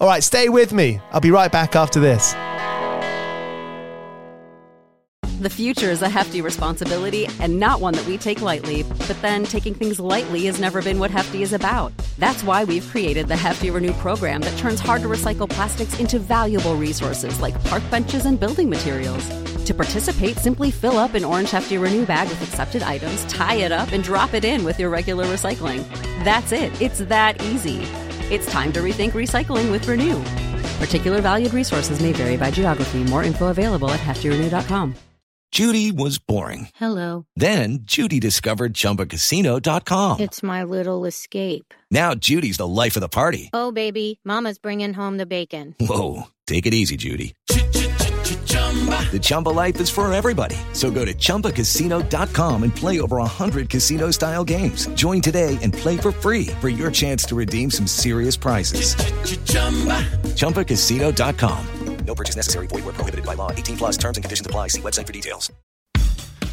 All right, stay with me. I'll be right back after this. The future is a hefty responsibility and not one that we take lightly. But then taking things lightly has never been what Hefty is about. That's why we've created the Hefty Renew program that turns hard to recycle plastics into valuable resources like park benches and building materials. To participate, simply fill up an orange Hefty Renew bag with accepted items, tie it up, and drop it in with your regular recycling. That's it. It's that easy. It's time to rethink recycling with Renew. Particular valued resources may vary by geography. More info available at heftyrenew.com. Judy was boring. Hello. Then Judy discovered ChumbaCasino.com. It's my little escape. Now Judy's the life of the party. Oh, baby, Mama's bringing home the bacon. Whoa, take it easy, Judy. The Chumba life is for everybody. So go to ChumbaCasino.com and play over 100 casino style games. Join today and play for free for your chance to redeem some serious prizes. ChumbaCasino.com. No purchase necessary. Void where prohibited by law. 18 plus terms and conditions apply. See website for details.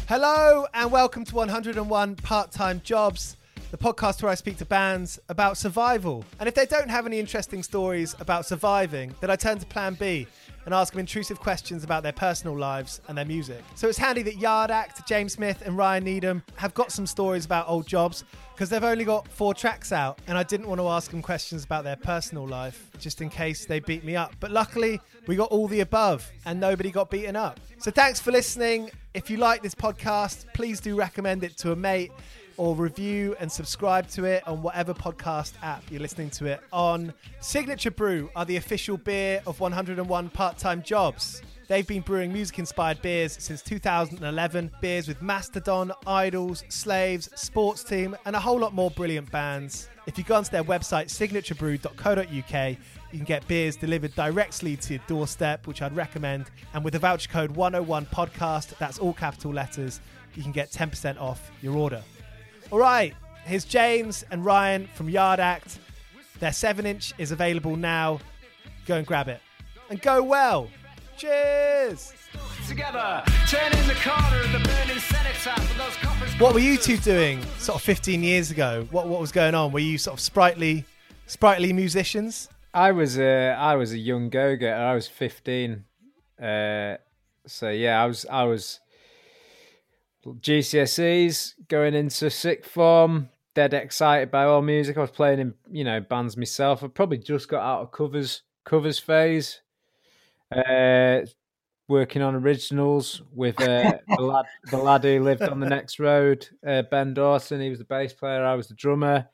Hello and welcome to 101 Part Time Jobs, the podcast where I speak to bands about survival. And if they don't have any interesting stories about surviving, then I turn to Plan B and ask them intrusive questions about their personal lives and their music. So it's handy that Yard Act, James Smith, and Ryan Needham have got some stories about old jobs because they've only got four tracks out, and I didn't want to ask them questions about their personal life just in case they beat me up. But luckily, we got all the above, and nobody got beaten up. So thanks for listening. If you like this podcast, please do recommend it to a mate or review and subscribe to it on whatever podcast app you're listening to it on. Signature Brew are the official beer of 101 part time jobs. They've been brewing music inspired beers since 2011. Beers with Mastodon, IDLES, Slaves, Sports Team, and a whole lot more brilliant bands. If you go onto their website, signaturebrew.co.uk, you can get beers delivered directly to your doorstep, which I'd recommend. And with the voucher code 101 podcast, that's all capital letters, you can get 10% off your order. All right, here's James and Ryan from Yard Act. Their 7 inch is available now. Go and grab it. And go well. Cheers! together, turning the corner of the burning cenotaph with. What were you two doing sort of 15 years ago? What what was going on? Were you sort of sprightly sprightly musicians? I was a I was a young go getter. I was fifteen. Uh, so yeah, I was I was GCSEs going into sixth form. Dead excited by all music. I was playing in you know bands myself. I probably just got out of covers covers phase. Uh, working on originals with uh, the lad the lad who lived on the next road, uh, Ben Dawson. He was the bass player. I was the drummer,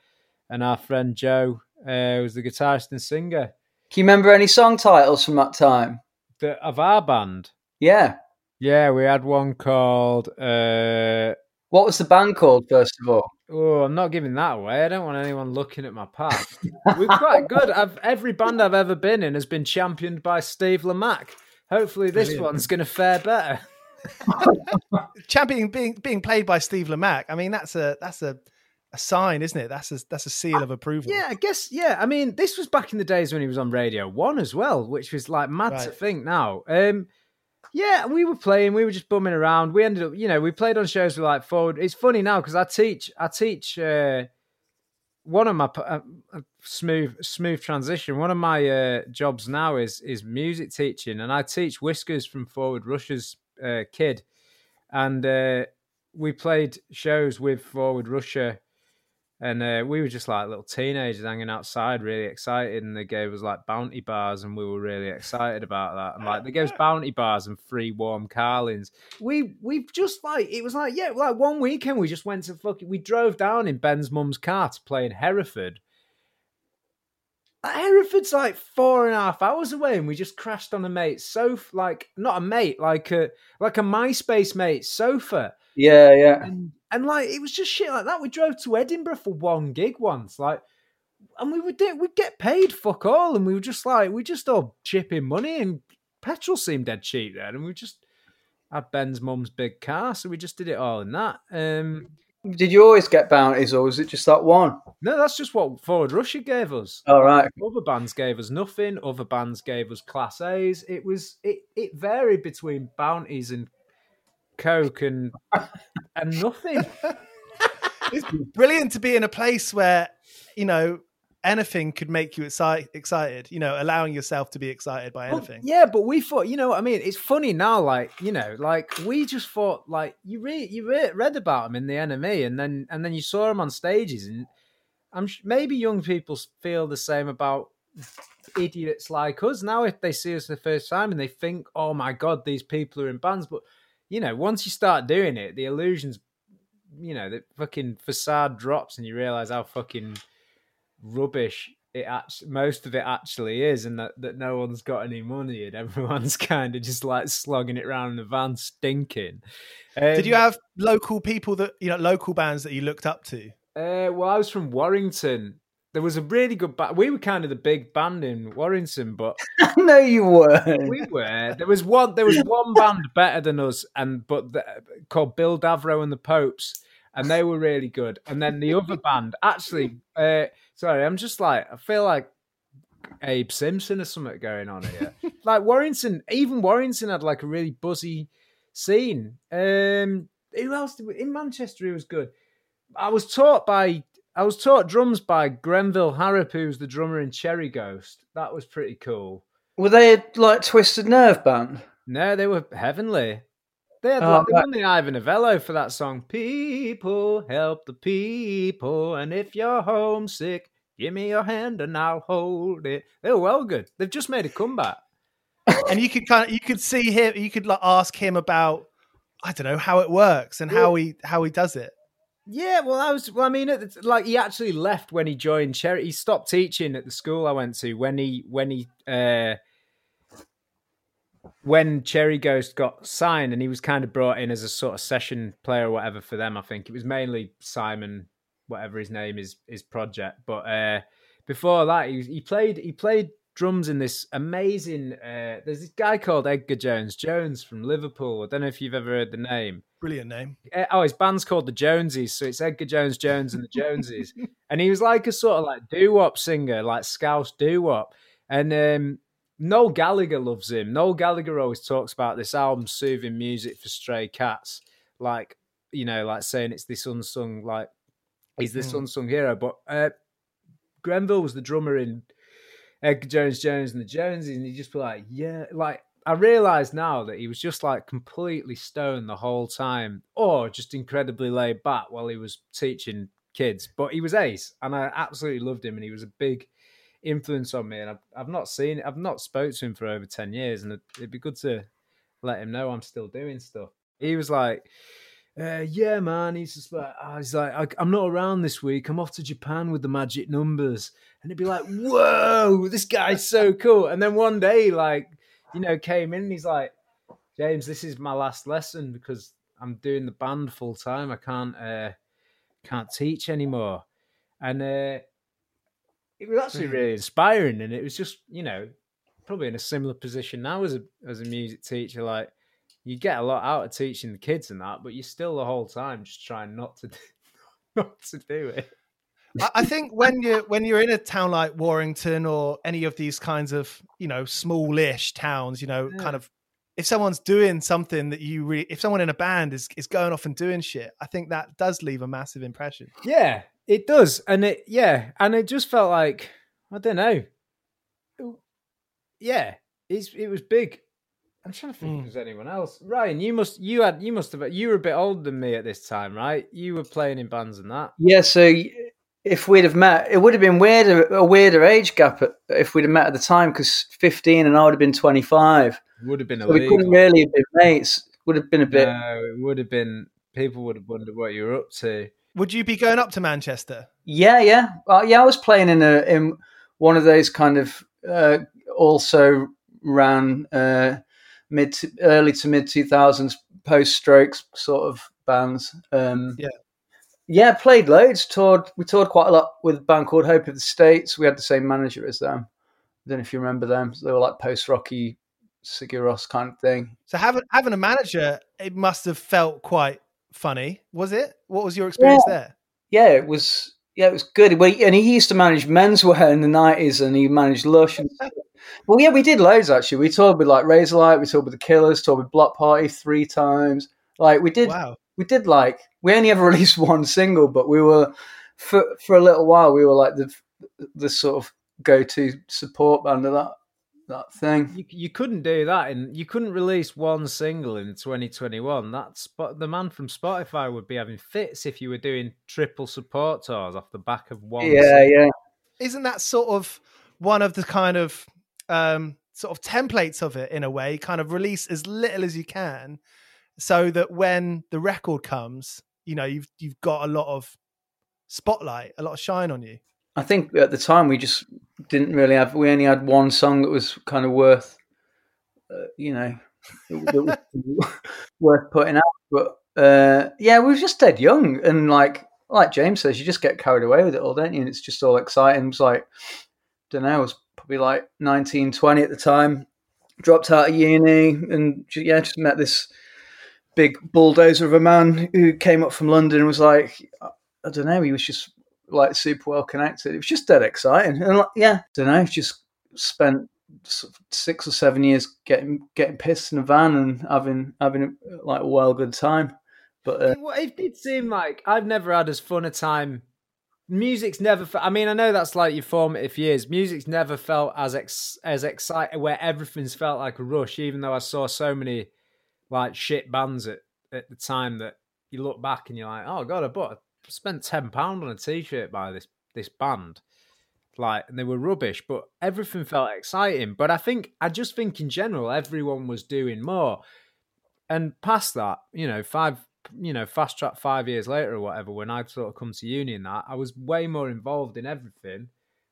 and our friend Joe uh, was the guitarist and singer. Can you remember any song titles from that time? The, of our band. Yeah. Yeah, we had one called. Uh, What was the band called, first of all? oh, I'm not giving that away. I don't want anyone looking at my past. We're quite good. I've, every band I've ever been in has been championed by Steve Lamacq. Hopefully, this Brilliant. one's going to fare better. Champion being being played by Steve Lamacq. I mean, that's a that's a, a sign, isn't it? That's a that's a seal of approval. Yeah, I guess. Yeah, I mean, this was back in the days when he was on Radio One as well, which was like mad to think now. Um, yeah, we were playing, we were just bumming around. We ended up, you know, we played on shows with like forward. It's funny now because I teach, I teach uh, one of my uh, smooth smooth transition. One of my uh, jobs now is is music teaching, and I teach Whiskers from Forward Russia's uh, kid, and uh, we played shows with Forward Russia, and uh, we were just like little teenagers hanging outside, really excited, and they gave us like bounty bars, and we were really excited about that. And like they gave us bounty bars and free warm carlins. We we just like it was like yeah, like one weekend we just went to fucking we drove down in Ben's mum's car to play in Hereford. Hereford's like four and a half hours away, and we just crashed on a mate's sofa, like not a mate, like a like a MySpace mate's sofa, Yeah, yeah. and and like it was just shit like that. We drove to Edinburgh for one gig once, like, and we would do we'd get paid fuck all, and we were just like we just all chipping money, and petrol seemed dead cheap then, and we just had Ben's mum's big car, so we just did it all in that. Um, Did you always get bounties, or was it just that one? no, that's just what Forward Russia gave us. All right. Other bands gave us nothing. Other bands gave us class A's. It was it it varied between bounties and coke and and nothing. It's brilliant to be in a place where you know anything could make you exci- excited. You know, allowing yourself to be excited by Well, anything. yeah, but we thought, you know what I mean? It's funny now, like, you know, like we just thought, like, you read, you re- read about them in the NME, and then and then you saw them on stages, and I'm sh- maybe young people feel the same about idiots like us now if they see us the first time and they think, oh my god, these people are in bands, but you know, once you start doing it, the illusions, you know, the fucking facade drops, and you realize how fucking rubbish it actually most of it actually is and that, that no one's got any money and everyone's kind of just like slogging it around in a van stinking Did you Um, have local people that you know, local bands that you looked up to? uh, well i was from warrington there was a really good band we were kind of the big band in warrington but no, you weren't. we were. There was one there was one band better than us and but the, called bill davro and the popes and they were really good. And then the other band actually uh sorry i'm just like i feel like abe simpson or something going on here. Like warrington even warrington had like a really buzzy scene. Um who else did we, in manchester he was good? I was taught by I was taught drums by Grenville Harrop, who's the drummer in Cherry Ghost. That was pretty cool. Were they like Twisted Nerve band? No, they were heavenly. They had Oh, like, they won the Ivor Novello for that song. People help the people, and if you're homesick, give me your hand and I'll hold it. They were well good. They've just made a comeback. and you could kind of you could see him you could like ask him about i don't know how it works and how he how he does it Yeah, well, I was. Well, I mean, like he actually left when he joined Cherry. He stopped teaching at the school I went to when he when he uh when Cherry Ghost got signed, and he was kind of brought in as a sort of session player or whatever for them. I think it was mainly Simon, whatever his name is, his project. But uh before that, he he played he played drums in this amazing. uh There's this guy called Edgar Jones Jones from Liverpool. I don't know if you've ever heard the name. brilliant name Uh, oh, his band's called the Joneses, so it's Edgar Jones Jones and the Joneses, and he was like a sort of like doo wop singer, like Scouse doo wop, and um, Noel Gallagher loves him. Noel Gallagher always talks about this album, soothing music for stray cats, like you know, like saying it's this unsung, like he's this Mm. unsung hero. But uh, Grenville was the drummer in Edgar Jones Jones and the Joneses, and he'd just be like, yeah, like I realize now that he was just like completely stoned the whole time, or just incredibly laid back while he was teaching kids. But he was ace, and I absolutely loved him, and he was a big influence on me. And I've, I've not seen, I've not spoke to him for over ten years, and it'd, it'd be good to let him know I'm still doing stuff. He was like. Uh, yeah, man. He's just like, oh, he's like, I, I'm not around this week. I'm off to Japan with the magic numbers, and it'd be like, whoa, this guy's so cool. And then one day, like, you know, came in and he's like, James, this is my last lesson because I'm doing the band full time. I can't, uh, can't teach anymore. And uh, it was actually really inspiring. And it was just, you know, probably in a similar position now as a as a music teacher. Like, you get a lot out of teaching the kids and that, but you're still the whole time just trying not to do, not to do it. I, think when you're when you're in a town like Warrington or any of these kinds of you know smallish towns, you know, Yeah. kind of if someone's doing something that you really, if someone in a band is is going off and doing shit, I think that does leave a massive impression. Yeah, it does, and it yeah, and it just felt like I don't know. Yeah, it's it was big. I'm trying to think if there's anyone else. Ryan, you must you had you must have you were a bit older than me at this time, right? You were playing in bands and that. Yeah, so if we'd have met, it would have been weirder, a weirder age gap at, if we'd have met at the time because 15 and I would have been 25. Would have been So we couldn't really have been mates. Would have been a bit. No, it would have been. People would have wondered what you were up to. Would you be going up to Manchester? Yeah, yeah, uh, yeah. I was playing in a in one of those kind of uh, also ran uh, mid to, early to mid two thousands post strokes sort of bands. Um, Yeah. yeah. Played loads. Toured. We toured quite a lot with a band called Hope of the States. We had the same manager as them. I don't know if you remember them. They were like post rocky, Sigur Rós kind of thing. So having having a manager, it must have felt quite funny. Was it? What was your experience there? yeah, it was yeah, it was good. Well, and he used to manage menswear in the nineties, and he managed Lush. And stuff. well, yeah, we did loads actually. We toured with like Razorlight, we toured with the Killers, toured with Bloc Party three times. Like we did, Wow. we did like we only ever released one single, but we were for for a little while we were like the the sort of go to support band of that that thing. You, you couldn't do that, and you couldn't release one single in 2021. That's but the man from Spotify would be having fits if you were doing triple support tours off the back of one. Yeah, single. yeah. Isn't that sort of one of the kind of um, sort of templates of it in a way? Kind of release as little as you can, so that when the record comes, you know you've you've got a lot of spotlight, a lot of shine on you. I think at the time we just didn't really have. We only had one song that was kind of worth, uh, you know, worth putting out. But uh, yeah, we were just dead young, and like like James says, you just get carried away with it all, don't you? And it's just all exciting. It was like, don't know, I was probably like 19, 20 at the time. Dropped out of uni, and yeah, just met this big bulldozer of a man who came up from London and was like, I don't know, he was just like super well connected. It was just dead exciting, and like, yeah, don't know, just spent six or seven years getting getting pissed in a van and having having like a well good time. But uh, It did seem like I've never had as fun a time. Music's never. I mean, I know that's like your formative years. Music's never felt as ex, as exciting, where everything's felt like a rush. Even though I saw so many like shit bands at, at the time that you look back and you're like, oh god, I bought, I spent ten pound on a t-shirt by this this band, like, and they were rubbish, but everything felt exciting. But I think I just think in general, everyone was doing more. And past that, you know, five, you know, fast track five years later or whatever, when I sort of come to uni and that, I was way more involved in everything,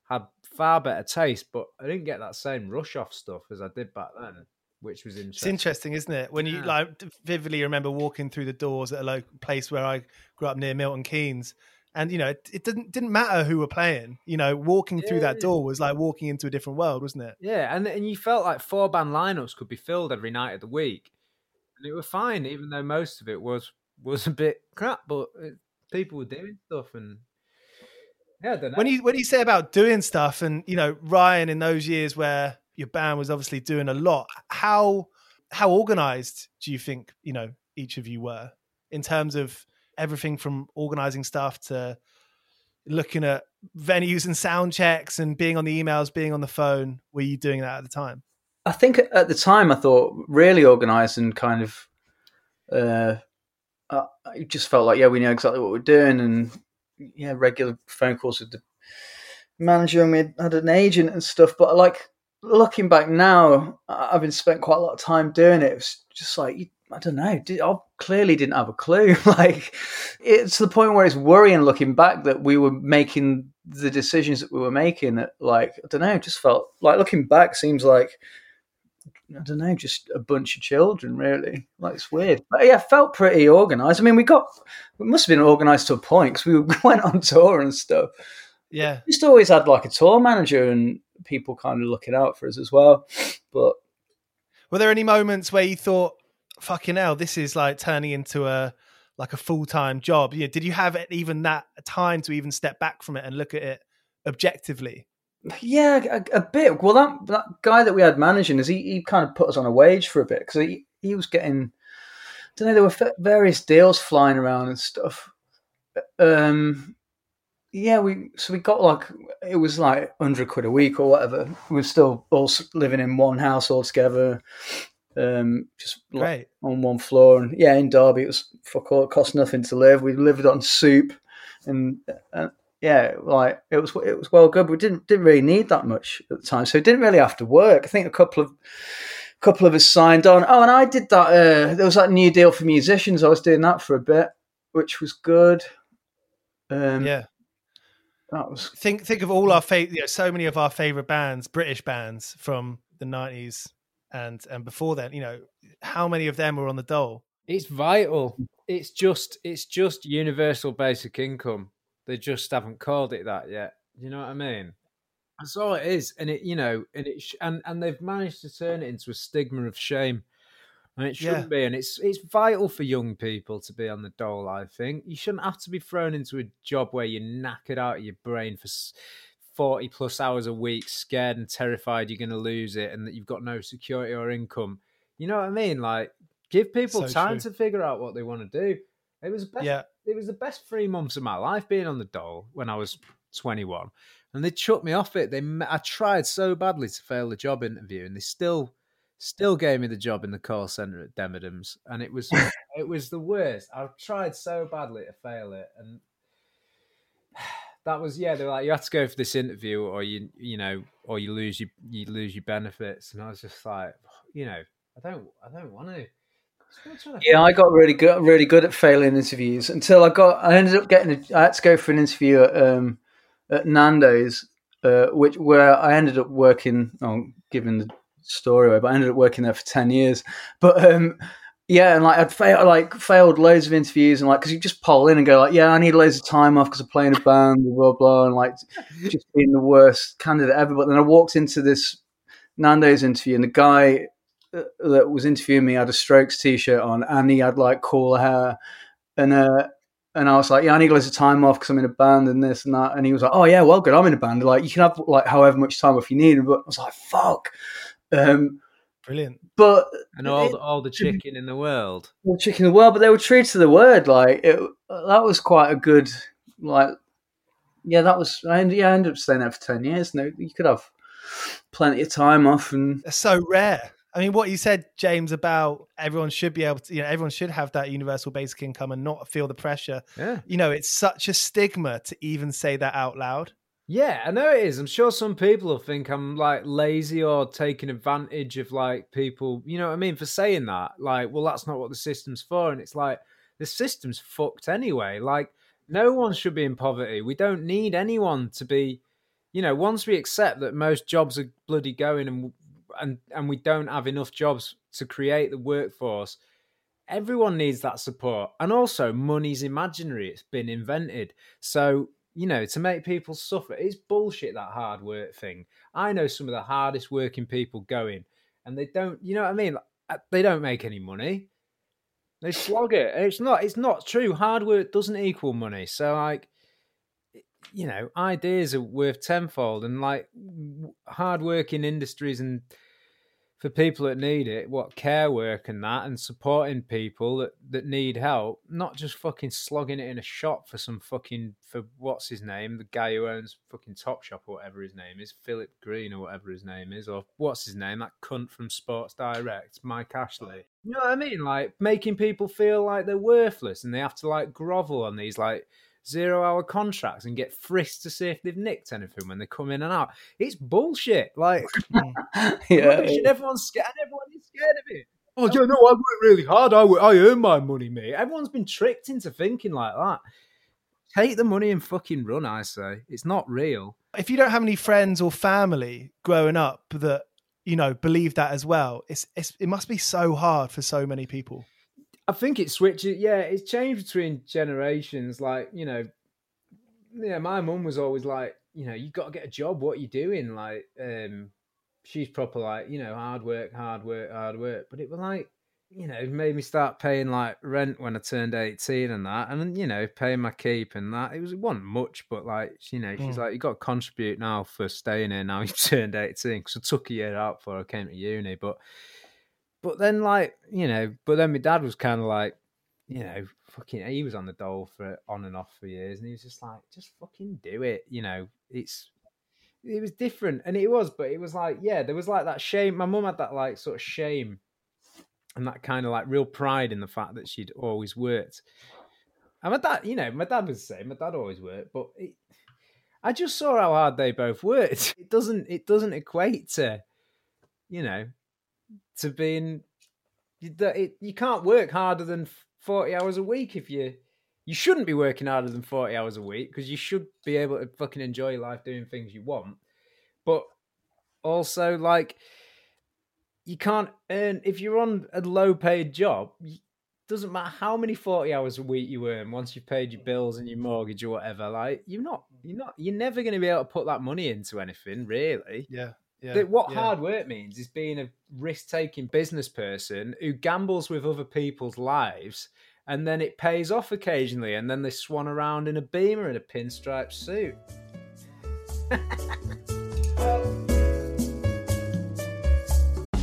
had far better taste, but I didn't get that same rush off stuff as I did back then, which was It's interesting. interesting, isn't it? When you Yeah. like vividly remember walking through the doors at a local place where I grew up near Milton Keynes, and you know it, it didn't didn't matter who were playing. You know, walking through that door was like walking into a different world, wasn't it? Yeah, and and you felt like four band lineups could be filled every night of the week, and it was fine, even though most of it was was a bit crap. But it, people were doing stuff, and yeah, I don't know. When you when you say about doing stuff, and you know Ryan in those years where your band was obviously doing a lot. How how organized do you think you know each of you were in terms of everything from organizing stuff to looking at venues and sound checks and being on the emails, being on the phone? Were you doing that at the time? I think at the time I thought really organized and kind of uh, I just felt like yeah we know exactly what we're doing and yeah regular phone calls with the manager and we had an agent and stuff. But like looking back now, having spent quite a lot of time doing it, it was just like I don't know. I clearly didn't have a clue. like it's the point where it's worrying looking back that we were making the decisions that we were making. That like I don't know, just felt like looking back seems like I don't know, just a bunch of children, really. Like it's weird, but yeah, felt pretty organised. I mean, we got we must have been organised to a point because we went on tour and stuff. Yeah, we just always had like a tour manager and people kind of looking out for us as well. But were there any moments where you thought, "Fucking hell, this is like turning into a like a full time job"? Yeah, did you have even that time to even step back from it and look at it objectively? Yeah, a, a, bit. Well, that that guy that we had managing is he, he kind of put us on a wage for a bit because he he was getting. I don't know. There were various deals flying around and stuff. Um, yeah, we so we got like it was like hundred quid a week or whatever. We were still all living in one house all together, um, just like on one floor. And yeah, in Derby, it was fuck all. It cost nothing to live. We lived on soup, and, and yeah, like it was it was well good. We didn't didn't really need that much at the time, so it didn't really have to work. I think a couple of couple of us signed on. Oh, and I did that. Uh, there was that new deal for musicians. I was doing that for a bit, which was good. Um, yeah, that was. Think think of all our favorite. You know, so many of our favorite bands, British bands from the nineties and and before then. You know, how many of them were on the dole? It's vital. It's just it's just universal basic income they just haven't called it that yet. You know what I mean? That's all it is, and it you know, and it sh- and and they've managed to turn it into a stigma of shame, and it shouldn't yeah. be. And it's it's vital for young people to be on the dole. I think you shouldn't have to be thrown into a job where you're knackered out of your brain for. 40 plus hours a week, scared and terrified you're going to lose it and that you've got no security or income. You know what I mean? Like, give people so time true. to figure out what they want to do. It was best, yeah it was the best three months of my life being on the dole when I was 21, and they chucked me off it. They I tried so badly to fail the job interview, and they still still gave me the job in the call center at Demidums, and it was it was the worst. I tried so badly to fail it, and that was yeah. They were like, you have to go for this interview, or you you know, or you lose your you lose your benefits, and I was just like, you know, I don't I don't want to. Yeah, I got really good, really good at failing interviews until I got. I ended up getting. A, I had to go for an interview at, um, at Nando's, uh, which where I ended up working. Oh, giving the story away, but I ended up working there for ten years. But um, yeah, and like I'd failed, like failed loads of interviews, and like because you just poll in and go like, yeah, I need loads of time off because I'm playing a band, blah blah blah, and like just being the worst candidate ever. But then I walked into this Nando's interview, and the guy that was interviewing me had a Strokes t-shirt on, and he had like cool hair, and uh, and I was like, yeah, I need loads of time off because I'm in a band and this and that, and he was like, oh yeah, well good, I'm in a band. Like you can have like however much time off you need, but I was like, fuck. Um, Brilliant. But and all it, the, all the chicken in the world, all the chicken in the world, but they were true to the word. Like it, that was quite a good like. Yeah, that was. I ended, yeah, I ended up staying there for ten years. No, you could have plenty of time off, and it's so rare. I mean, what you said, James, about everyone should be able to, you know, everyone should have that universal basic income and not feel the pressure. Yeah. You know, it's such a stigma to even say that out loud. Yeah, I know it is. I'm sure some people will think I'm like lazy or taking advantage of like people, you know what I mean, for saying that. Like, well, that's not what the system's for. And it's like, the system's fucked anyway. Like, no one should be in poverty. We don't need anyone to be, you know, once we accept that most jobs are bloody going and and and we don't have enough jobs to create the workforce everyone needs that support and also money's imaginary it's been invented so you know to make people suffer it's bullshit that hard work thing. I know some of the hardest working people going and they don't you know what i mean? Uh, they don't make any money. They slog it. It's not it's not true. Hard work doesn't equal money. So like you know, ideas are worth tenfold, and like hardworking industries and for people that need it, what care work and that, and supporting people that, that need help, not just fucking slogging it in a shop for some fucking for what's his name, the guy who owns fucking Top Shop or whatever his name is, Philip Green or whatever his name is, or what's his name, that cunt from Sports Direct, Mike Ashley. You know what I mean? Like making people feel like they're worthless and they have to like grovel on these like zero hour contracts and get frisked to see if they've nicked anything when they come in and out. It's bullshit. Like, Yeah. rubbish, and everyone's scared. Everyone is scared of it. Oh, yeah, no, I work really hard. I, work, I earn my money, mate. Everyone's been tricked into thinking like that. Take the money and fucking run, I say. It's not real. If you don't have any friends or family growing up that you know believe that as well, it's, it's it must be so hard for so many people. I think it switches. Yeah, it's changed between generations. Like you know, yeah, my mum was always like, you know, you got to get a job. What are you doing? Like, um, she's proper like, you know, hard work, hard work, hard work. But it was like, you know, it made me start paying like rent when I turned eighteen and that, and you know, paying my keep and that. It was it wasn't much, but like, you know, she's Mm. like, you got to contribute now for staying here. Now you turned eighteen because I took a year out before I came to uni, but but then like you know but then my dad was kind of like you know fucking he was on the dole for on and off for years and he was just like just fucking do it you know? It's it was different and it was but it was like yeah there was like that shame. My mum had that like sort of shame and that kind of like real pride in the fact that she'd always worked. And my dad you know my dad was the same. My dad always worked but it, i just saw how hard they both worked. It doesn't it doesn't equate to you know to being that it, you can't work harder than 40 hours a week if you you shouldn't be working harder than 40 hours a week because you should be able to fucking enjoy life doing things you want. But also like you can't earn if you're on a low paid job doesn't matter how many 40 hours a week you earn once you've paid your bills and your mortgage or whatever like you're not you're not you're never going to be able to put that money into anything really. Yeah, yeah. that what yeah. hard work means is being a risk-taking business person who gambles with other people's lives and then it pays off occasionally and then they swan around in a beamer in a pinstripe suit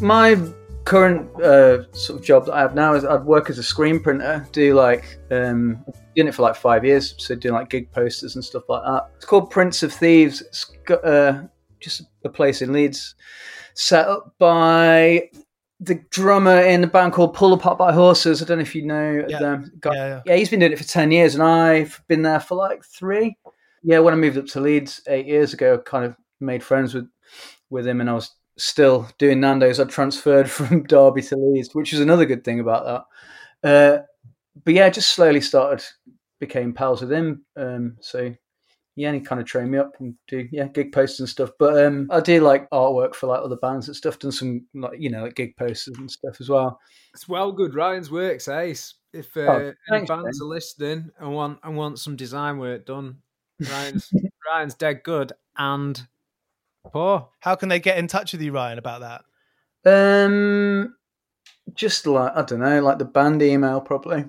my current uh, sort of job that I have now is I'd work as a screen printer, do like um, doing it for like five years, so doing like gig posters and stuff like that. It's called Prince of Thieves. It's got uh, just a place in Leeds, set up by the drummer in a band called Pull Apart by Horses. I don't know if you know Yeah. them. Guy- Yeah, yeah. yeah, he's been doing it for 10 years and I've been there for like three. Yeah, when I moved up to Leeds eight years ago, I kind of made friends with, with him and I was still doing Nando's. I transferred from Derby to Leeds, which is another good thing about that. Uh, but yeah, just slowly started, became pals with him. Um, so yeah, and he kind of trained me up and do yeah gig posters and stuff. But um, I do like artwork for like other bands and stuff. Done some like you know like gig posters and stuff as well. it's well good ryan's works ace if uh, Oh, any thanks, bands Ben. are listening and want and want some design work done ryan's ryan's dead good and poor How can they get in touch with you, Ryan, about that? Um, just like I don't know, like the band email probably.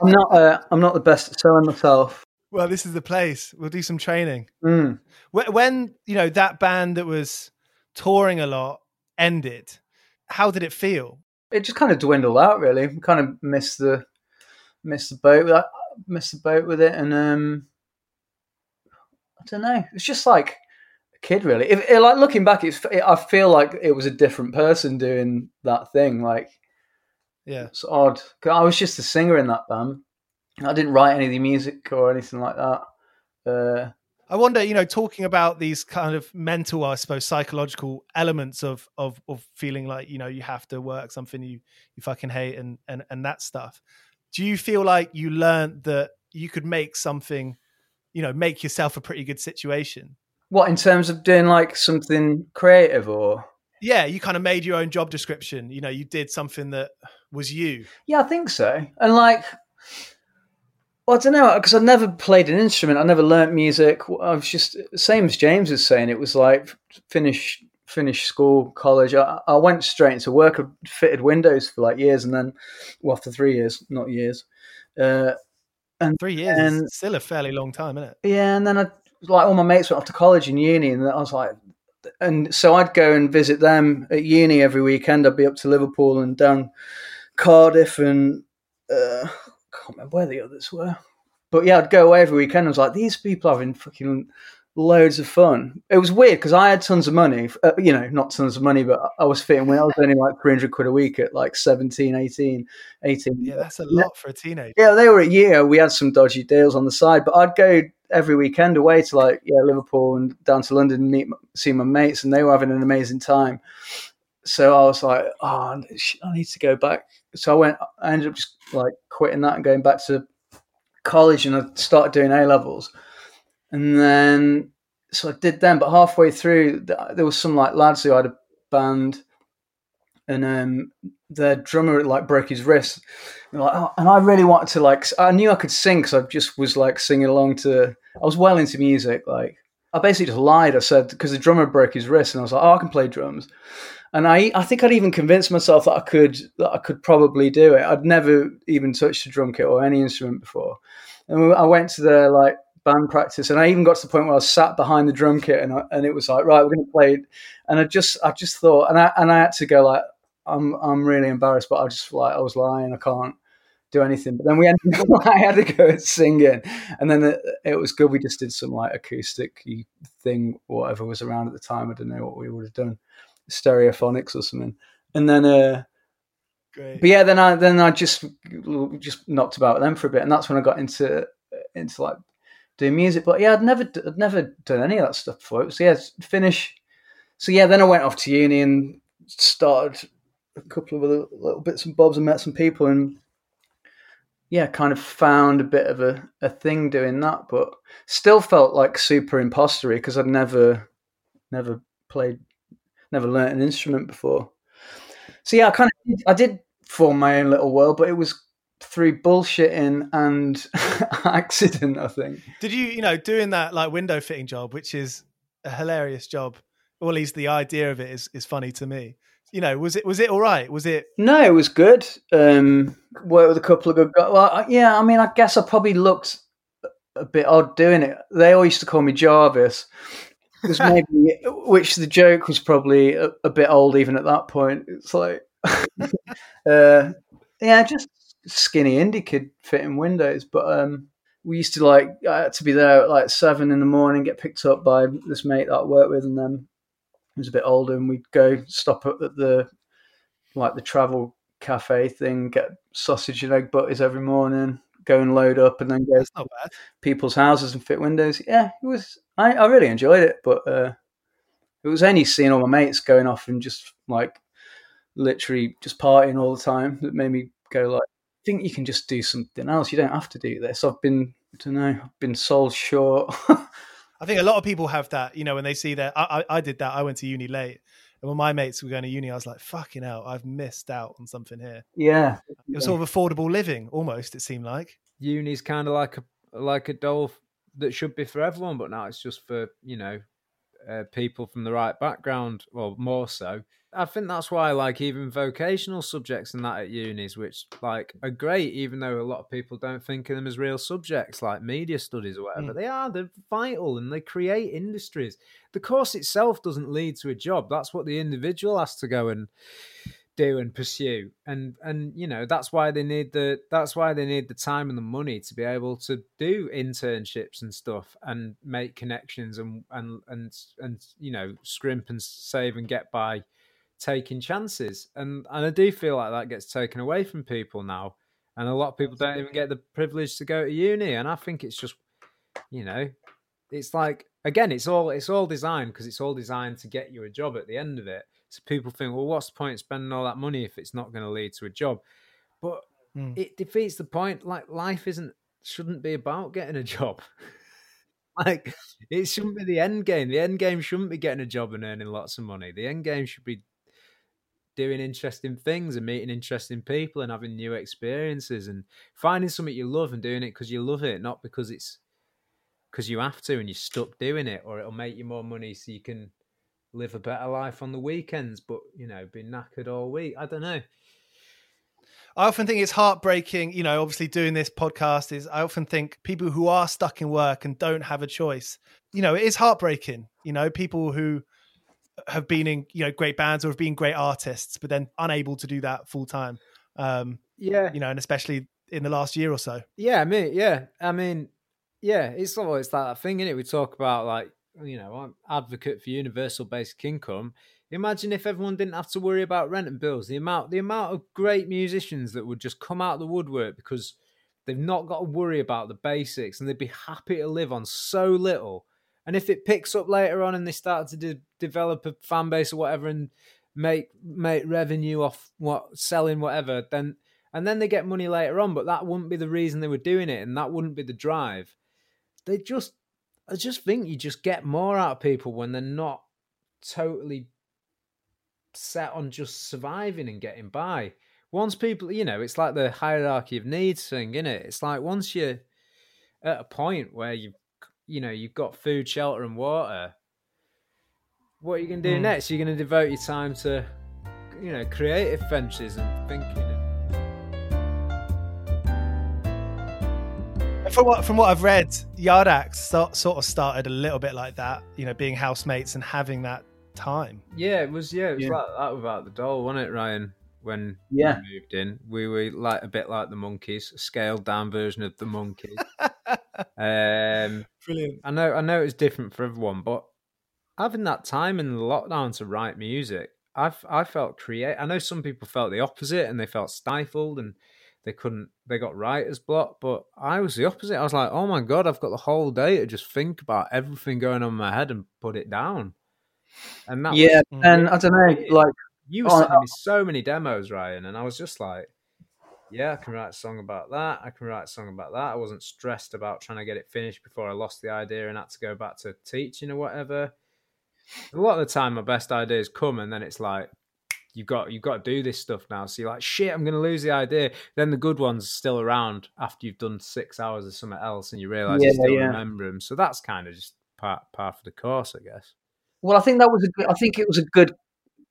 I'm not. Uh, I'm not the best at selling myself. Well, this is the place. We'll do some training. Mm. When you know that band that was touring a lot ended, how did it feel? It just kind of dwindled out. Really, kind of missed the missed the boat. With that, missed the boat with it, and um, I don't know. It's just like a kid, really. If it, like looking back, it's. It, I feel like it was a different person doing that thing. Like Yeah, It's odd. 'Cause I was just a singer in that band. I didn't write any of the music or anything like that. Uh, I wonder, you know, talking about these kind of mental, I suppose, psychological elements of of of feeling like you know you have to work something you you fucking hate and and and that stuff. Do you feel like you learned that you could make something, you know, make yourself a pretty good situation? What in terms of doing like something creative or? Yeah, you kind of made your own job description. You know, you did something that was you. Yeah, I think so. And like, well, I don't know because I've never played an instrument. I never learnt music. I was just same as James was saying. It was like finish finish school, college. I, I went straight into work. I fitted windows for like years, and then well, for three years, not years. Uh, and three years and, is still a fairly long time, isn't it? Yeah, and then I like all my mates went off to college and uni, and I was like, and so I'd go and visit them at uni every weekend. I'd be up to Liverpool and down Cardiff and uh, I can't remember where the others were. But yeah, I'd go away every weekend. I was like, these people are having fucking loads of fun. It was weird because I had tons of money, uh, you know, not tons of money, but I was fitting when I was earning like 300 quid a week at like 17, 18, 18. Yeah, that's a lot for a teenager. Yeah, they were at year. We had some dodgy deals on the side, but I'd go every weekend away to like, yeah, Liverpool and down to London and meet, see my mates, and they were having an amazing time. So I was like, oh, I need to go back. So I went, I ended up just like quitting that and going back to college and I started doing A levels. And then, so I did them, but halfway through, there was some like lads who had a band and um, their drummer like broke his wrist. And, like, oh, and I really wanted to like, I knew I could sing because I just was like singing along to, I was well into music. Like, I basically just lied. I said, because the drummer broke his wrist and I was like, oh, I can play drums and I I think I'd even convinced myself that I could that I could probably do it. I'd never even touched a drum kit or any instrument before, and I went to the like band practice, and I even got to the point where I sat behind the drum kit, and I, and it was like right, we're going to play, and I just I just thought, and I and I had to go like I'm I'm really embarrassed, but I just like I was lying, I can't do anything. But then we ended up, I had to go singing, and then it, it, was good. We just did some like acoustic thing, whatever was around at the time. I don't know what we would have done. Stereophonics or something. And then, uh, Great. but yeah, then I then I just just knocked about with them for a bit, and that's when I got into into like doing music. But yeah, I'd never I'd never done any of that stuff before. Was yeah, finish. So yeah, then I went off to uni and started a couple of other little bits and bobs and met some people and yeah, kind of found a bit of a, a thing doing that, but still felt like super impostery because I'd never never played never learnt an instrument before. So yeah, I kind of I did form my own little world, but it was through bullshitting and accident. I think. Did you, you know, doing that like window fitting job, which is a hilarious job, or at least the idea of it is is funny to me. You know, was it was it all right? Was it? No, it was good. Um, worked with a couple of good guys. Well, yeah, I mean, I guess I probably looked a bit odd doing it. They all used to call me Jarvis, maybe which the joke was probably a, a, bit old even at that point. It's like, uh, yeah, just skinny indie kid fitting windows. But um, we used to like I had to be there at like seven in the morning, get picked up by this mate that I worked with, and then he was a bit older, and we'd go stop at the like the travel cafe thing, get sausage and egg butties every morning, go and load up, and then go to people's houses and fit windows. Yeah, it was I, I really enjoyed it, but uh, it was only seeing all my mates going off and just like literally just partying all the time that made me go like, think you can just do something else. You don't have to do this. I've been, I don't know, I've been sold short. I think a lot of people have that, you know, when they see that. I, I, I, did that. I went to uni late. And when my mates were going to uni, I was like, fucking hell, I've missed out on something here. Yeah. It was sort of affordable living almost, it seemed like. Uni's kind of like a like a dole that should be for everyone, but now it's just for you know uh, people from the right background, or more so. I think that's why, like, even vocational subjects and that at unis, which like are great, even though a lot of people don't think of them as real subjects, like media studies or whatever. Mm. They are. They're vital, and they create industries. The course itself doesn't lead to a job. That's what the individual has to go and do and pursue. And and you know that's why they need the that's why they need the time and the money to be able to do internships and stuff and make connections and and and and you know scrimp and save and get by taking chances. And and I do feel like that gets taken away from people now. And a lot of people don't even get the privilege to go to uni. And I think it's just you know it's like again, it's all it's all designed because it's all designed to get you a job at the end of it. So people think, well, what's the point of spending all that money if it's not going to lead to a job? But Mm. it defeats the point. Like life isn't shouldn't be about getting a job. like it shouldn't be the end game. The end game shouldn't be getting a job and earning lots of money. The end game should be doing interesting things and meeting interesting people and having new experiences and finding something you love and doing it because you love it, not because it's because you have to and you're stuck doing it, or it'll make you more money so you can live a better life on the weekends, but you know, be knackered all week. I don't know. I often think it's heartbreaking, you know, obviously doing this podcast is I often think people who are stuck in work and don't have a choice, you know, it is heartbreaking, you know, people who have been in, you know, great bands or have been great artists, but then unable to do that full time. Um, Yeah, you know, and especially in the last year or so. Yeah, I mean, yeah, I mean, yeah, it's always that thing, is it? We talk about like, you know, I'm advocate for universal basic income. Imagine if everyone didn't have to worry about rent and bills. The amount, the amount of great musicians that would just come out of the woodwork because they've not got to worry about the basics and they'd be happy to live on so little. And if it picks up later on and they start to de- develop a fan base or whatever and make make revenue off what selling whatever, then and then they get money later on, but that wouldn't be the reason they were doing it, and that wouldn't be the drive. They just, I just think you just get more out of people when they're not totally set on just surviving and getting by. Once people, you know, it's like the hierarchy of needs thing, isn't it? It's like once you're at a point where you've, you know, you've got food, shelter, and water. What are you going to do Hmm. next? You're going to devote your time to, you know, creative ventures and thinking. From what from what I've read, Yard Act's so, sort of started a little bit like that, you know, being housemates and having that time. Yeah, it was. Yeah, it was Yeah. like that without the doll, wasn't it, Ryan? When Yeah. we moved in, we were like a bit like the Monkees, a scaled down version of the Monkees. um, Brilliant. I know, I know, it's different for everyone, but having that time in the lockdown to write music, I've I felt create. I know some people felt the opposite and they felt stifled and they couldn't. They got writer's block, but I was the opposite. I was like, oh my god, I've got the whole day to just think about everything going on in my head and put it down. And that yeah, was, and I don't know, like you were Oh, sending me so many demos, Ryan, and I was just like, yeah, I can write a song about that. I can write a song about that. I wasn't stressed about trying to get it finished before I lost the idea and had to go back to teaching or whatever. A lot of the time, my best ideas come, and then it's like, you've got you've got to do this stuff now. So you're like, shit, I'm going to lose the idea. Then the good ones still around after you've done six hours of something else, and you realize you Yeah, still yeah. remember them. So that's kind of just part part of the course, I guess. Well, I think that was a good, I think it was a good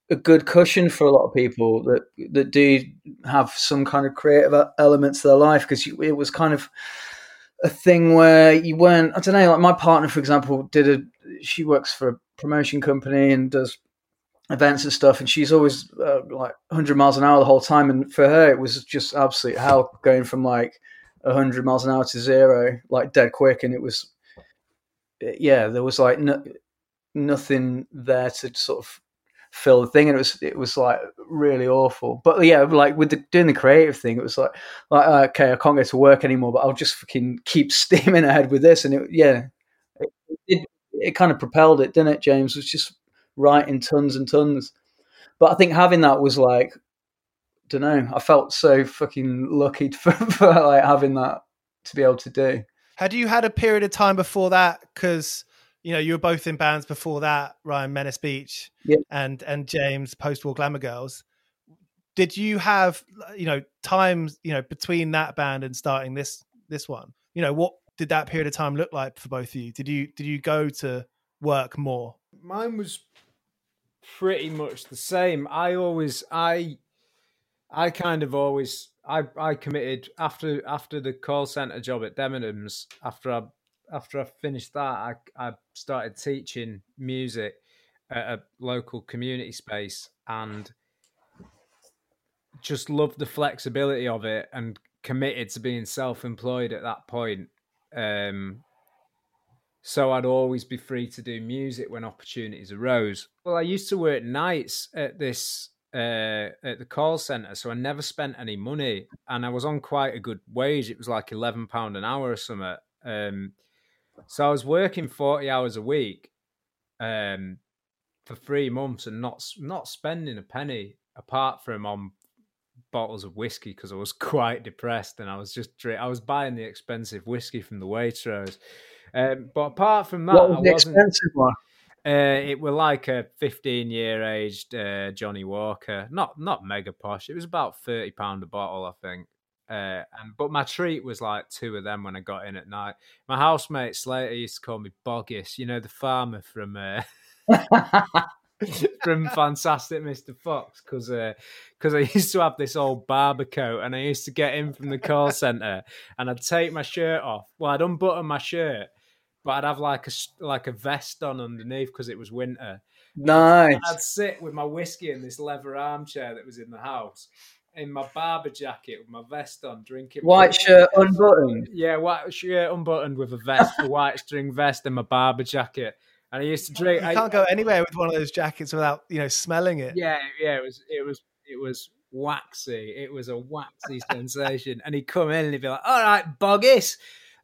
a good cushion for a lot of people that that do have some kind of creative elements to their life because it was kind of a thing where you weren't. I don't know. Like my partner, for example, did a. She works for a promotion company and does events and stuff, and she's always uh, like 100 miles an hour the whole time. And for her, it was just absolute hell going from like 100 miles an hour to zero, like dead quick. And it was, yeah, there was like no, nothing there to sort of fill the thing, and it was it was like really awful. But yeah, like with the doing the creative thing, it was like like uh, okay, I can't go to work anymore, but I'll just fucking keep steaming ahead with this, and it yeah, it it, it kind of propelled it, didn't it? James It was just writing tons and tons, but I think having that was like. Don't know. I felt so fucking lucky for, for like having that to be able to do. Had you had a period of time before that? Because you know you were both in bands before that, Ryan Menace Beach, Yeah. and and James Post War Glamour Girls. Did you have you know times you know between that band and starting this this one? You know what did that period of time look like for both of you? Did you did you go to work more? mine was pretty much the same. I always I I kind of always I I committed after after the call center job at Debenhams after I after I finished that I I started teaching music at a local community space and just loved the flexibility of it and committed to being self-employed at that point. Um so I'd always be free to do music when opportunities arose. Well, I used to work nights at this uh, at the call center, so I never spent any money, and I was on quite a good wage. It was like eleven pound an hour or something. Um, So I was working forty hours a week, um, for three months and not not spending a penny apart from on bottles of whiskey because I was quite depressed and I was just I was buying the expensive whiskey from the Waitrose. Um, but apart from that, What was the wasn't. expensive one? Uh, it were like a 15 year aged uh, Johnnie Walker, not not mega posh. It was about 30 pound a bottle, I think. Uh, and but my treat was like two of them when I got in at night. My housemate Slater used to call me Boggis, you know, the farmer from uh, from Fantastic Mr. Fox, because because I used to have this old Barbour coat, and I used to get in from the call center, and I'd take my shirt off. Well, I'd unbutton my shirt, but I'd have like a s- like a vest on underneath because it was winter. Nice. And I'd sit with my whiskey in this leather armchair that was in the house, in my Barbour jacket with my vest on, drinking White shirt unbuttoned. yeah, white shirt unbuttoned with a vest, a white string vest, and my Barbour jacket. And I used to drink. You I- can't go anywhere with one of those jackets without you know smelling it. yeah, yeah, it was, it was, it was waxy. It was a waxy sensation. And he'd come in and he'd be like, "All right, Boggis,"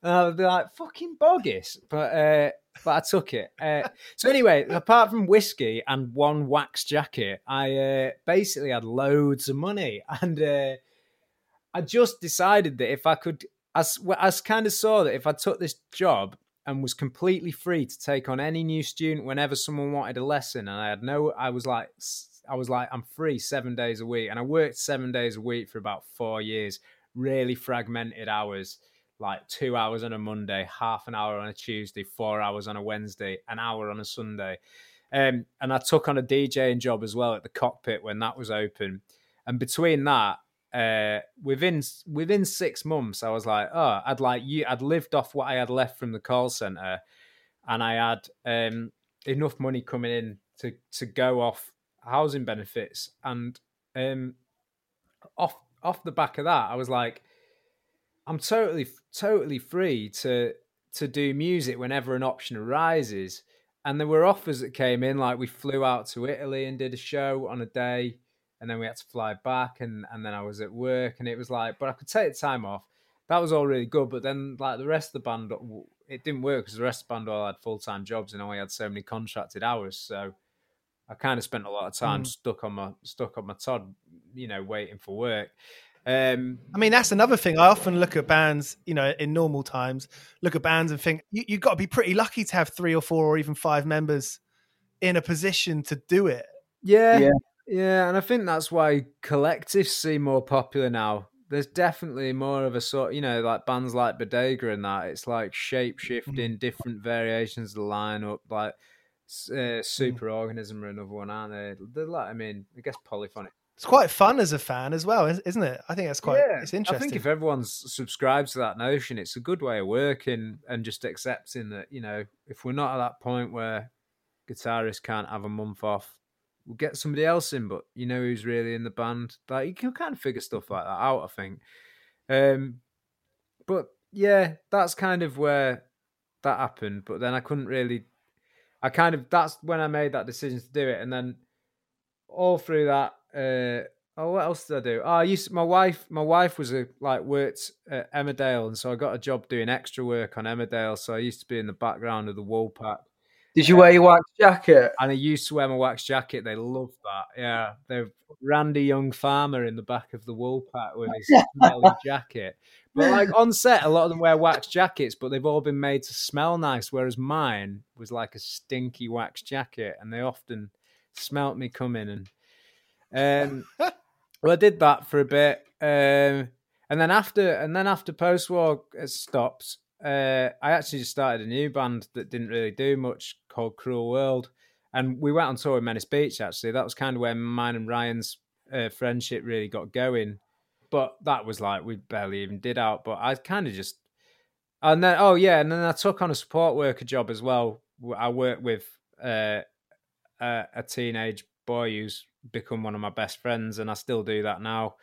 and I'd be like, "Fucking bogus. but uh, but I took it. Uh, so anyway, apart from whiskey and one wax jacket, I uh, basically had loads of money, and uh, I just decided that if I could, I, I kind of saw that if I took this job and was completely free to take on any new student whenever someone wanted a lesson, and I had no, I was like, I was like, I'm free seven days a week, and I worked seven days a week for about four years, really fragmented hours, like two hours on a Monday, half an hour on a Tuesday, four hours on a Wednesday, an hour on a Sunday. Um, and I took on a DJing job as well at the cockpit when that was open. And between that, uh, within within six months, I was like, oh, I'd like you. I'd lived off what I had left from the call center, and I had um, enough money coming in to to go off housing benefits, and um, off off the back of that, I was like, I'm totally totally free to to do music whenever an option arises. And there were offers that came in, like we flew out to Italy and did a show on a day, and then we had to fly back, and and then I was at work, and it was like, but I could take the time off. That was all really good, but then like the rest of the band, it didn't work because the rest of the band all had full time jobs, and only had so many contracted hours. So I kind of spent a lot of time Mm. stuck on my stuck on my Todd, you know, waiting for work. Um, I mean, that's another thing. I often look at bands, you know, in normal times, look at bands and think you, you've got to be pretty lucky to have three or four or even five members in a position to do it. Yeah, Yeah. yeah, and I think that's why collectives seem more popular now. There's definitely more of a sort, you know, like bands like Bodega and that. It's like shape shifting, different variations of the lineup. Like s- uh, Superorganism are another one, aren't they? They're like, I mean, I guess polyphonic. It's quite fun as a fan as well, is- isn't it? I think that's quite. yeah. It's interesting. I think if everyone's subscribed to that notion, it's a good way of working and just accepting that, you know, if we're not at that point where guitarists can't have a month off, we'll get somebody else in, but you know who's really in the band. Like you can kind of figure stuff like that out, I think. Um but yeah, that's kind of where that happened. But then I couldn't really I kind of that's when I made that decision to do it. And then all through that, uh oh what else did I do? Oh, I used my wife my wife was a like worked at Emmerdale and so I got a job doing extra work on Emmerdale. So I used to be in the background of the Woolpack. Did you wear your wax jacket? And I used to wear my wax jacket. They love that. Yeah. The Randy Young farmer in the back of the Woolpack with his smelly jacket. But like on set, a lot of them wear wax jackets, but they've all been made to smell nice. Whereas mine was like a stinky wax jacket, and they often smelt me coming. And um, well, I did that for a bit, um, and then after, and then after post war stopped, uh, I actually just started a new band that didn't really do much called Cruel World, and we went on tour with Menace Beach. Actually, that was kind of where mine and Ryan's uh, friendship really got going. But that was like we barely even did out. But I kind of just, and then oh yeah, and then I took on a support worker job as well. I worked with uh, a, a teenage boy who's become one of my best friends, and I still do that now.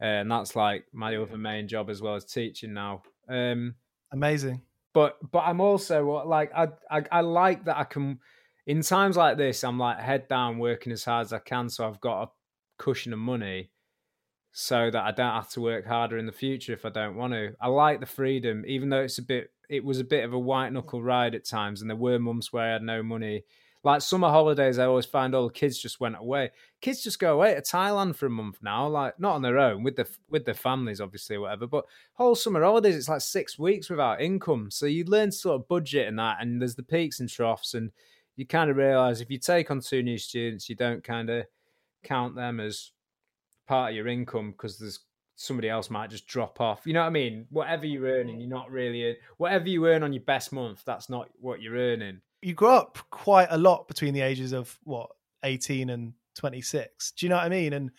Uh, and that's like my other main job as well as teaching now. Um, Amazing. but but I'm also like I, I I like that I can in times like this I'm like head down working as hard as I can so I've got a cushion of money so that I don't have to work harder in the future if I don't want to. I like the freedom even though it's a bit it was a bit of a white knuckle ride at times, and there were months where I had no money. Like summer holidays, I always find all the kids just went away. Kids just go away to Thailand for a month now, like not on their own with the with their families, obviously, or whatever. But whole summer holidays, it's like six weeks without income. So you learn sort of budget and that, and there's the peaks and troughs, and you kind of realize if you take on two new students, you don't kind of count them as part of your income because there's somebody else might just drop off. You know what I mean? Whatever you're earning, you're not really whatever you earn on your best month. That's not what you're earning. You grow up quite a lot between the ages of what 18 and 26. Do you know what I mean? And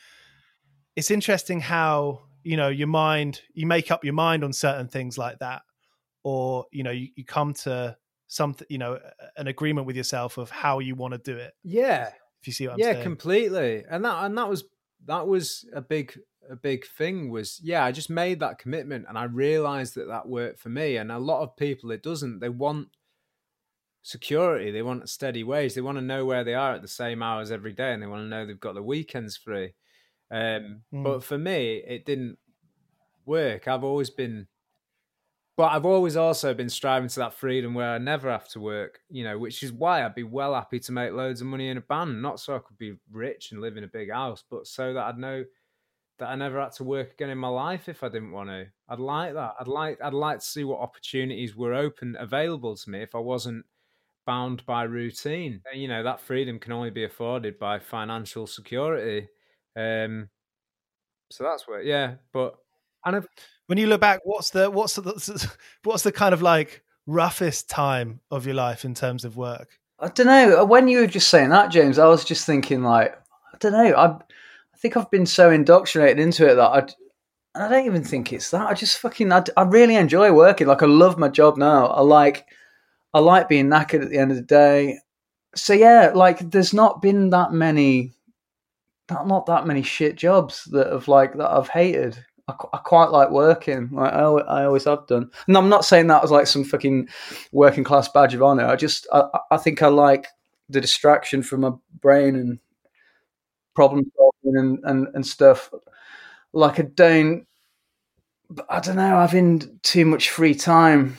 it's interesting how you know your mind you make up your mind on certain things like that or you know you, you come to something you know an agreement with yourself of how you want to do it Yeah, if you see what i'm saying. yeah, saying completely. And that and that was that was a big a big thing. Was yeah, I just made that commitment, and I realized that that worked for me. And a lot of people, it doesn't. They want security. They want steady wage. They want to know where they are at the same hours every day, and they want to know they've got the weekends free. Um, Mm. But for me, it didn't work. I've always been, but I've always also been striving to that freedom where I never have to work. You know, which is why I'd be well happy to make loads of money in a band, not so I could be rich and live in a big house, but so that I'd know that I never had to work again in my life if I didn't want to. I'd like that. I'd like I'd like to see what opportunities were open available to me if I wasn't bound by routine. And, You know, that freedom can only be afforded by financial security. Um so that's where yeah, but and if, when you look back what's the what's the what's the kind of like roughest time of your life in terms of work I don't know. When you were just saying that, James, I was just thinking like, I don't know. I, I think I've been so indoctrinated into it that I, I don't even think it's that. I just fucking, I, I really enjoy working. Like I love my job now. I like, I like being knackered at the end of the day. So yeah, like there's not been that many, not not that many shit jobs that have like that I've hated. I, I quite like working. Like I, I always have done. And I'm not saying that as like some fucking working class badge of honor. I just I, I think I like the distraction from my brain and problem solving and, and, and stuff. Like I don't I don't know, having too much free time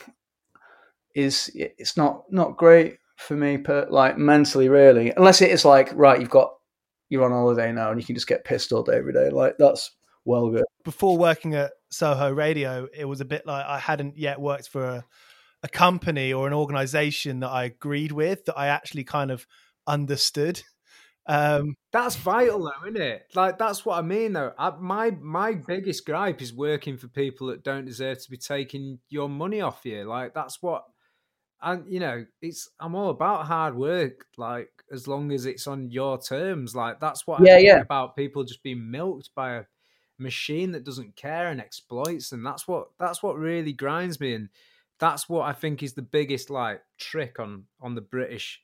is it's not not great for me per like mentally really. Unless it is like, right, you've got you're on holiday now and you can just get pissed all day every day. Like that's well good. before working at Soho Radio, it was a bit like I hadn't yet worked for a, a company or an organization that I agreed with, that I actually kind of understood. Um, That's vital, though, isn't it? Like that's what I mean, though. I, my my biggest gripe is working for people that don't deserve to be taking your money off you. Like that's what, and you know, it's I'm all about hard work. Like as long as it's on your terms. Like that's what Yeah, I yeah. about people just being milked by a machine that doesn't care and exploits, and that's what that's what really grinds me, and that's what I think is the biggest like trick on on the British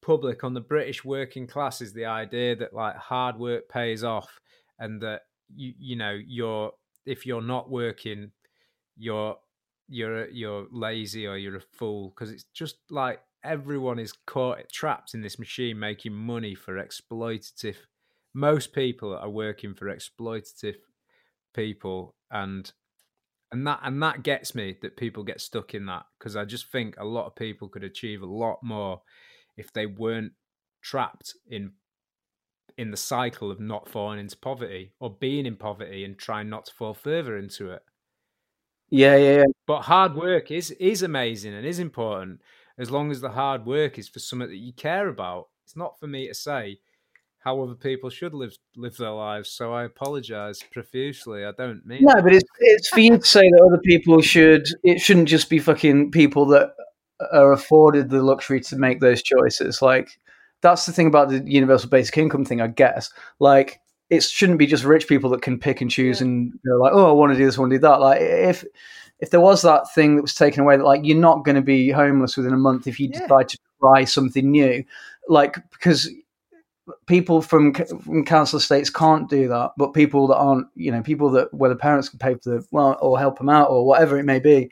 public on the British working class is the idea that like hard work pays off and that you you know you're if you're not working you're you're uh, you're lazy or you're a fool because it's just like everyone is caught trapped in this machine making money for exploitative most people are working for exploitative people and and that and that gets me that people get stuck in that because I just think a lot of people could achieve a lot more if they weren't trapped in in the cycle of not falling into poverty or being in poverty and trying not to fall further into it. Yeah, yeah, yeah. But hard work is is amazing and is important as long as the hard work is for something that you care about. It's not for me to say how other people should live live their lives. So I apologise profusely. I don't mean No, that. but it's it's for you to say that other people should. It shouldn't just be fucking people that are afforded the luxury to make those choices. Like that's the thing about the universal basic income thing, I guess. Like it shouldn't be just rich people that can pick and choose and know, like, oh, I want to do this, I want to do that. Like if if there was that thing that was taken away, that like you're not going to be homeless within a month if you Yeah. decide to try something new, like because people from from council estates can't do that, but people that aren't, you know, people that where the parents can pay for the well or help them out or whatever it may be.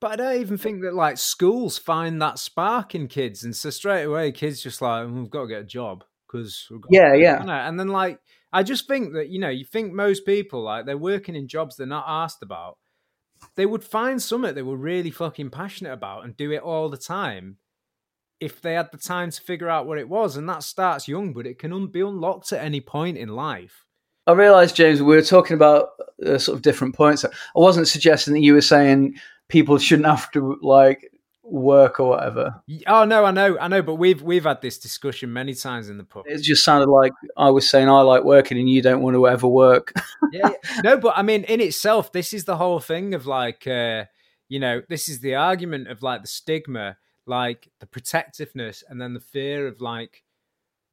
But I don't even think that like schools find that spark in kids, and so straight away, kids just like "Mm, we've got to get a job because Yeah, yeah. and then like I just think that you know you think most people like they're working in jobs they're not asked about, they would find something they were really fucking passionate about and do it all the time if they had the time to figure out what it was. And that starts young, but it can un- be unlocked at any point in life. I realised, James, we were talking about uh, sort of different points. I wasn't suggesting that you were saying people shouldn't have to like work or whatever. Oh no, I know, I know, but we've we've had this discussion many times in the pub. It just sounded like I was saying I like working and you don't want to ever work. yeah, yeah. no, but I mean, in itself, this is the whole thing of like, uh, you know, this is the argument of like the stigma, like the protectiveness, and then the fear of like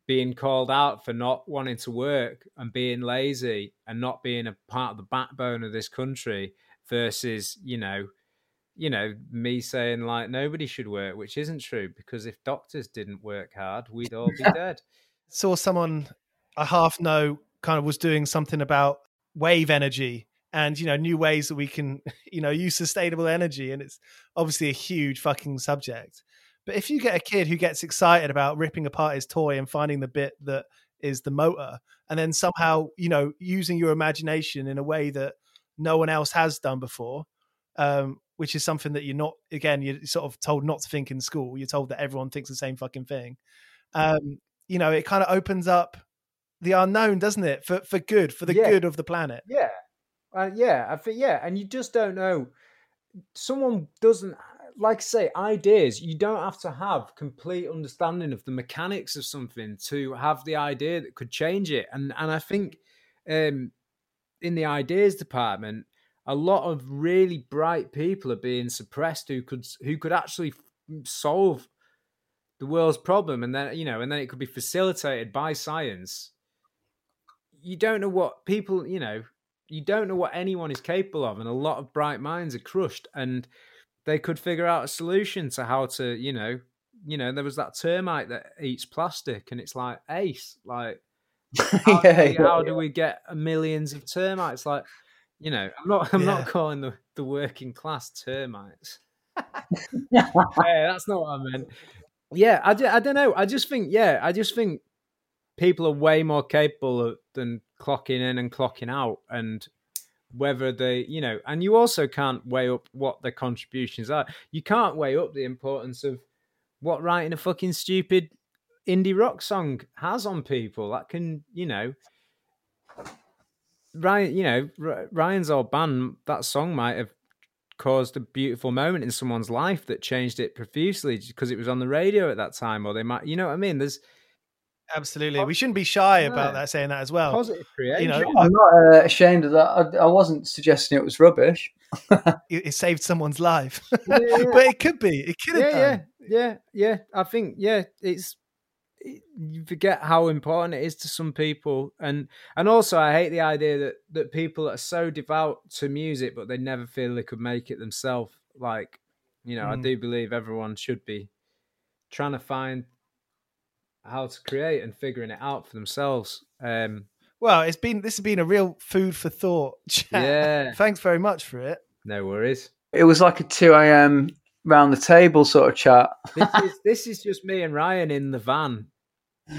being called out for not wanting to work and being lazy and not being a part of the backbone of this country versus, you know, you know, me saying like nobody should work, which isn't true because if doctors didn't work hard, we'd all be dead. Saw someone I half know kind of was doing something about wave energy and you know new ways that we can you know use sustainable energy and it's obviously a huge fucking subject but if you get a kid who gets excited about ripping apart his toy and finding the bit that is the motor and then somehow you know using your imagination in a way that no one else has done before um, which is something that you're not again you're sort of told not to think in school you're told that everyone thinks the same fucking thing um, you know it kind of opens up the unknown doesn't it for for good for the Yeah. good of the planet Yeah, uh, yeah, I think yeah, and you just don't know. Someone doesn't like I say ideas. You don't have to have complete understanding of the mechanics of something to have the idea that could change it. And and I think um, in the ideas department, a lot of really bright people are being suppressed who could who could actually solve the world's problem, and then you know, and then it could be facilitated by science. You don't know what people, you know, you don't know what anyone is capable of, and a lot of bright minds are crushed, and they could figure out a solution to how to, you know, you know, there was that termite that eats plastic, and it's like ace, like how, Yeah, do, we, how yeah, do we get millions of termites? Like, you know, I'm not, I'm Yeah. not calling the the working class termites. yeah, that's not what I meant. Yeah, I, I don't know. I just think, yeah, I just think people are way more capable of, than clocking in and clocking out, and whether they, you know, and you also can't weigh up what their contributions are. You can't weigh up the importance of what writing a fucking stupid indie rock song has on people. That can, you know, Ryan, you know, Ryan's old band, that song might have caused a beautiful moment in someone's life that changed it profusely because it was on the radio at that time, or they might, you know what I mean? There's absolutely we shouldn't be shy about that saying that as well positive creation. you know I'm not uh, ashamed of that. I, I wasn't suggesting it was rubbish. it, it saved someone's life Yeah, yeah. but it could be it could have yeah, done. yeah, yeah, yeah. I think yeah, it's it, you forget how important it is to some people, and and also I hate the idea that that people are so devout to music, but they never feel they could make it themselves. Like you know, I Mm. do believe everyone should be trying to find how to create and figuring it out for themselves. Um, well it's been this has been a real food for thought chat. Yeah. thanks very much for it no worries. It was like a 2 a.m. round the table sort of chat. This is this is just me and Ryan in the van.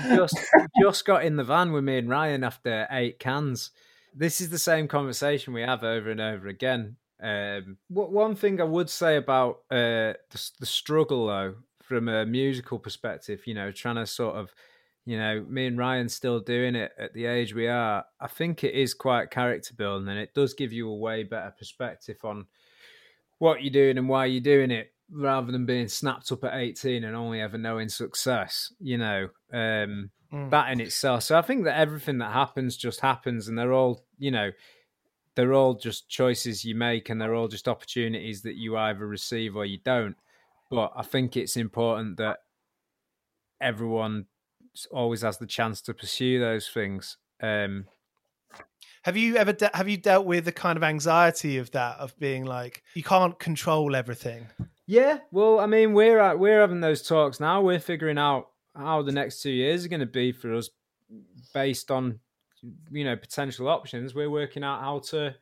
Just just got in the van with me and Ryan after eight cans. This is the same conversation we have over and over again. Um, what one thing I would say about uh, the, the struggle, though, from a musical perspective, you know, trying to sort of, you know, me and Ryan still doing it at the age we are. I think it is quite character building, and it does give you a way better perspective on what you're doing and why you're doing it rather than being snapped up at 18 and only ever knowing success you know um Mm. that in itself. So i think that everything that happens just happens and they're all you know they're all just choices you make and they're all just opportunities that you either receive or you don't. But i think it's important that everyone always has the chance to pursue those things. Um have you ever de- have you dealt with the kind of anxiety of that of being like you can't control everything Yeah, well, I mean, we're at, we're having those talks now. We're figuring out how the next two years are going to be for us, based on you know potential options. We're working out how to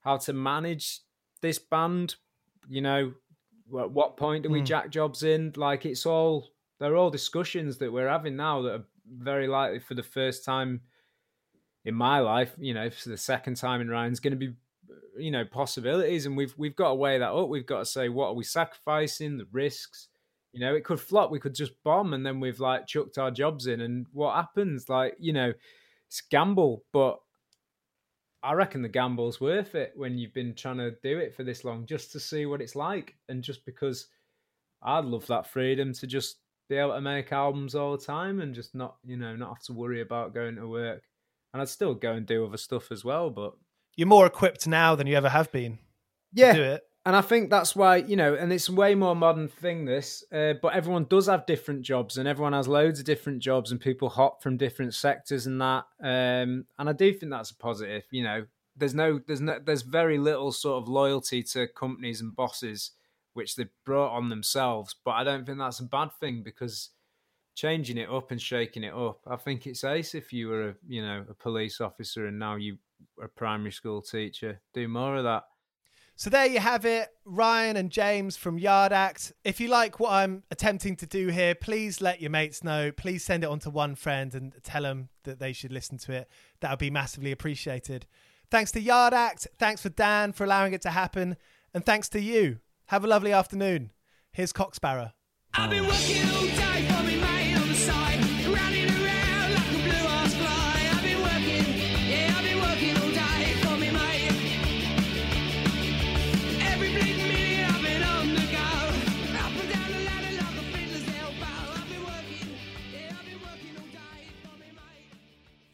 how to manage this band. You know, at what point do we Mm. jack jobs in? Like it's all they're all discussions that we're having now that are very likely for the first time in my life. You know, for the second time in Ryan's going to be you know possibilities, and we've we've got to weigh that up. We've got to say what are we sacrificing, the risks. You know, it could flop. We could just bomb, and then we've like chucked our jobs in, and what happens? Like you know, it's gamble, but I reckon the gamble's worth it when you've been trying to do it for this long, just to see what it's like, and just because I'd love that freedom to just be able to make albums all the time and just not, you know, not have to worry about going to work. And I'd still go and do other stuff as well, but You're more equipped now than you ever have been. yeah, To do it. and I think that's why you know, and it's way more modern thing. This, uh, but everyone does have different jobs, and everyone has loads of different jobs, and people hop from different sectors and that. Um, and I do think that's a positive. You know, there's no, there's no, there's very little sort of loyalty to companies and bosses, which they brought on themselves. But I don't think that's a bad thing because changing it up and shaking it up, I think it's ace if you were a, you know, a police officer and now you a primary school teacher. Do more of that. So there you have it, Ryan and James from Yard Act. If you like what I'm attempting to do here, please let your mates know. Please send it on to one friend and tell them that they should listen to it. That would be massively appreciated. Thanks to Yard Act. Thanks for Dan for allowing it to happen. And thanks to you. Have a lovely afternoon. Here's Cocksparrow.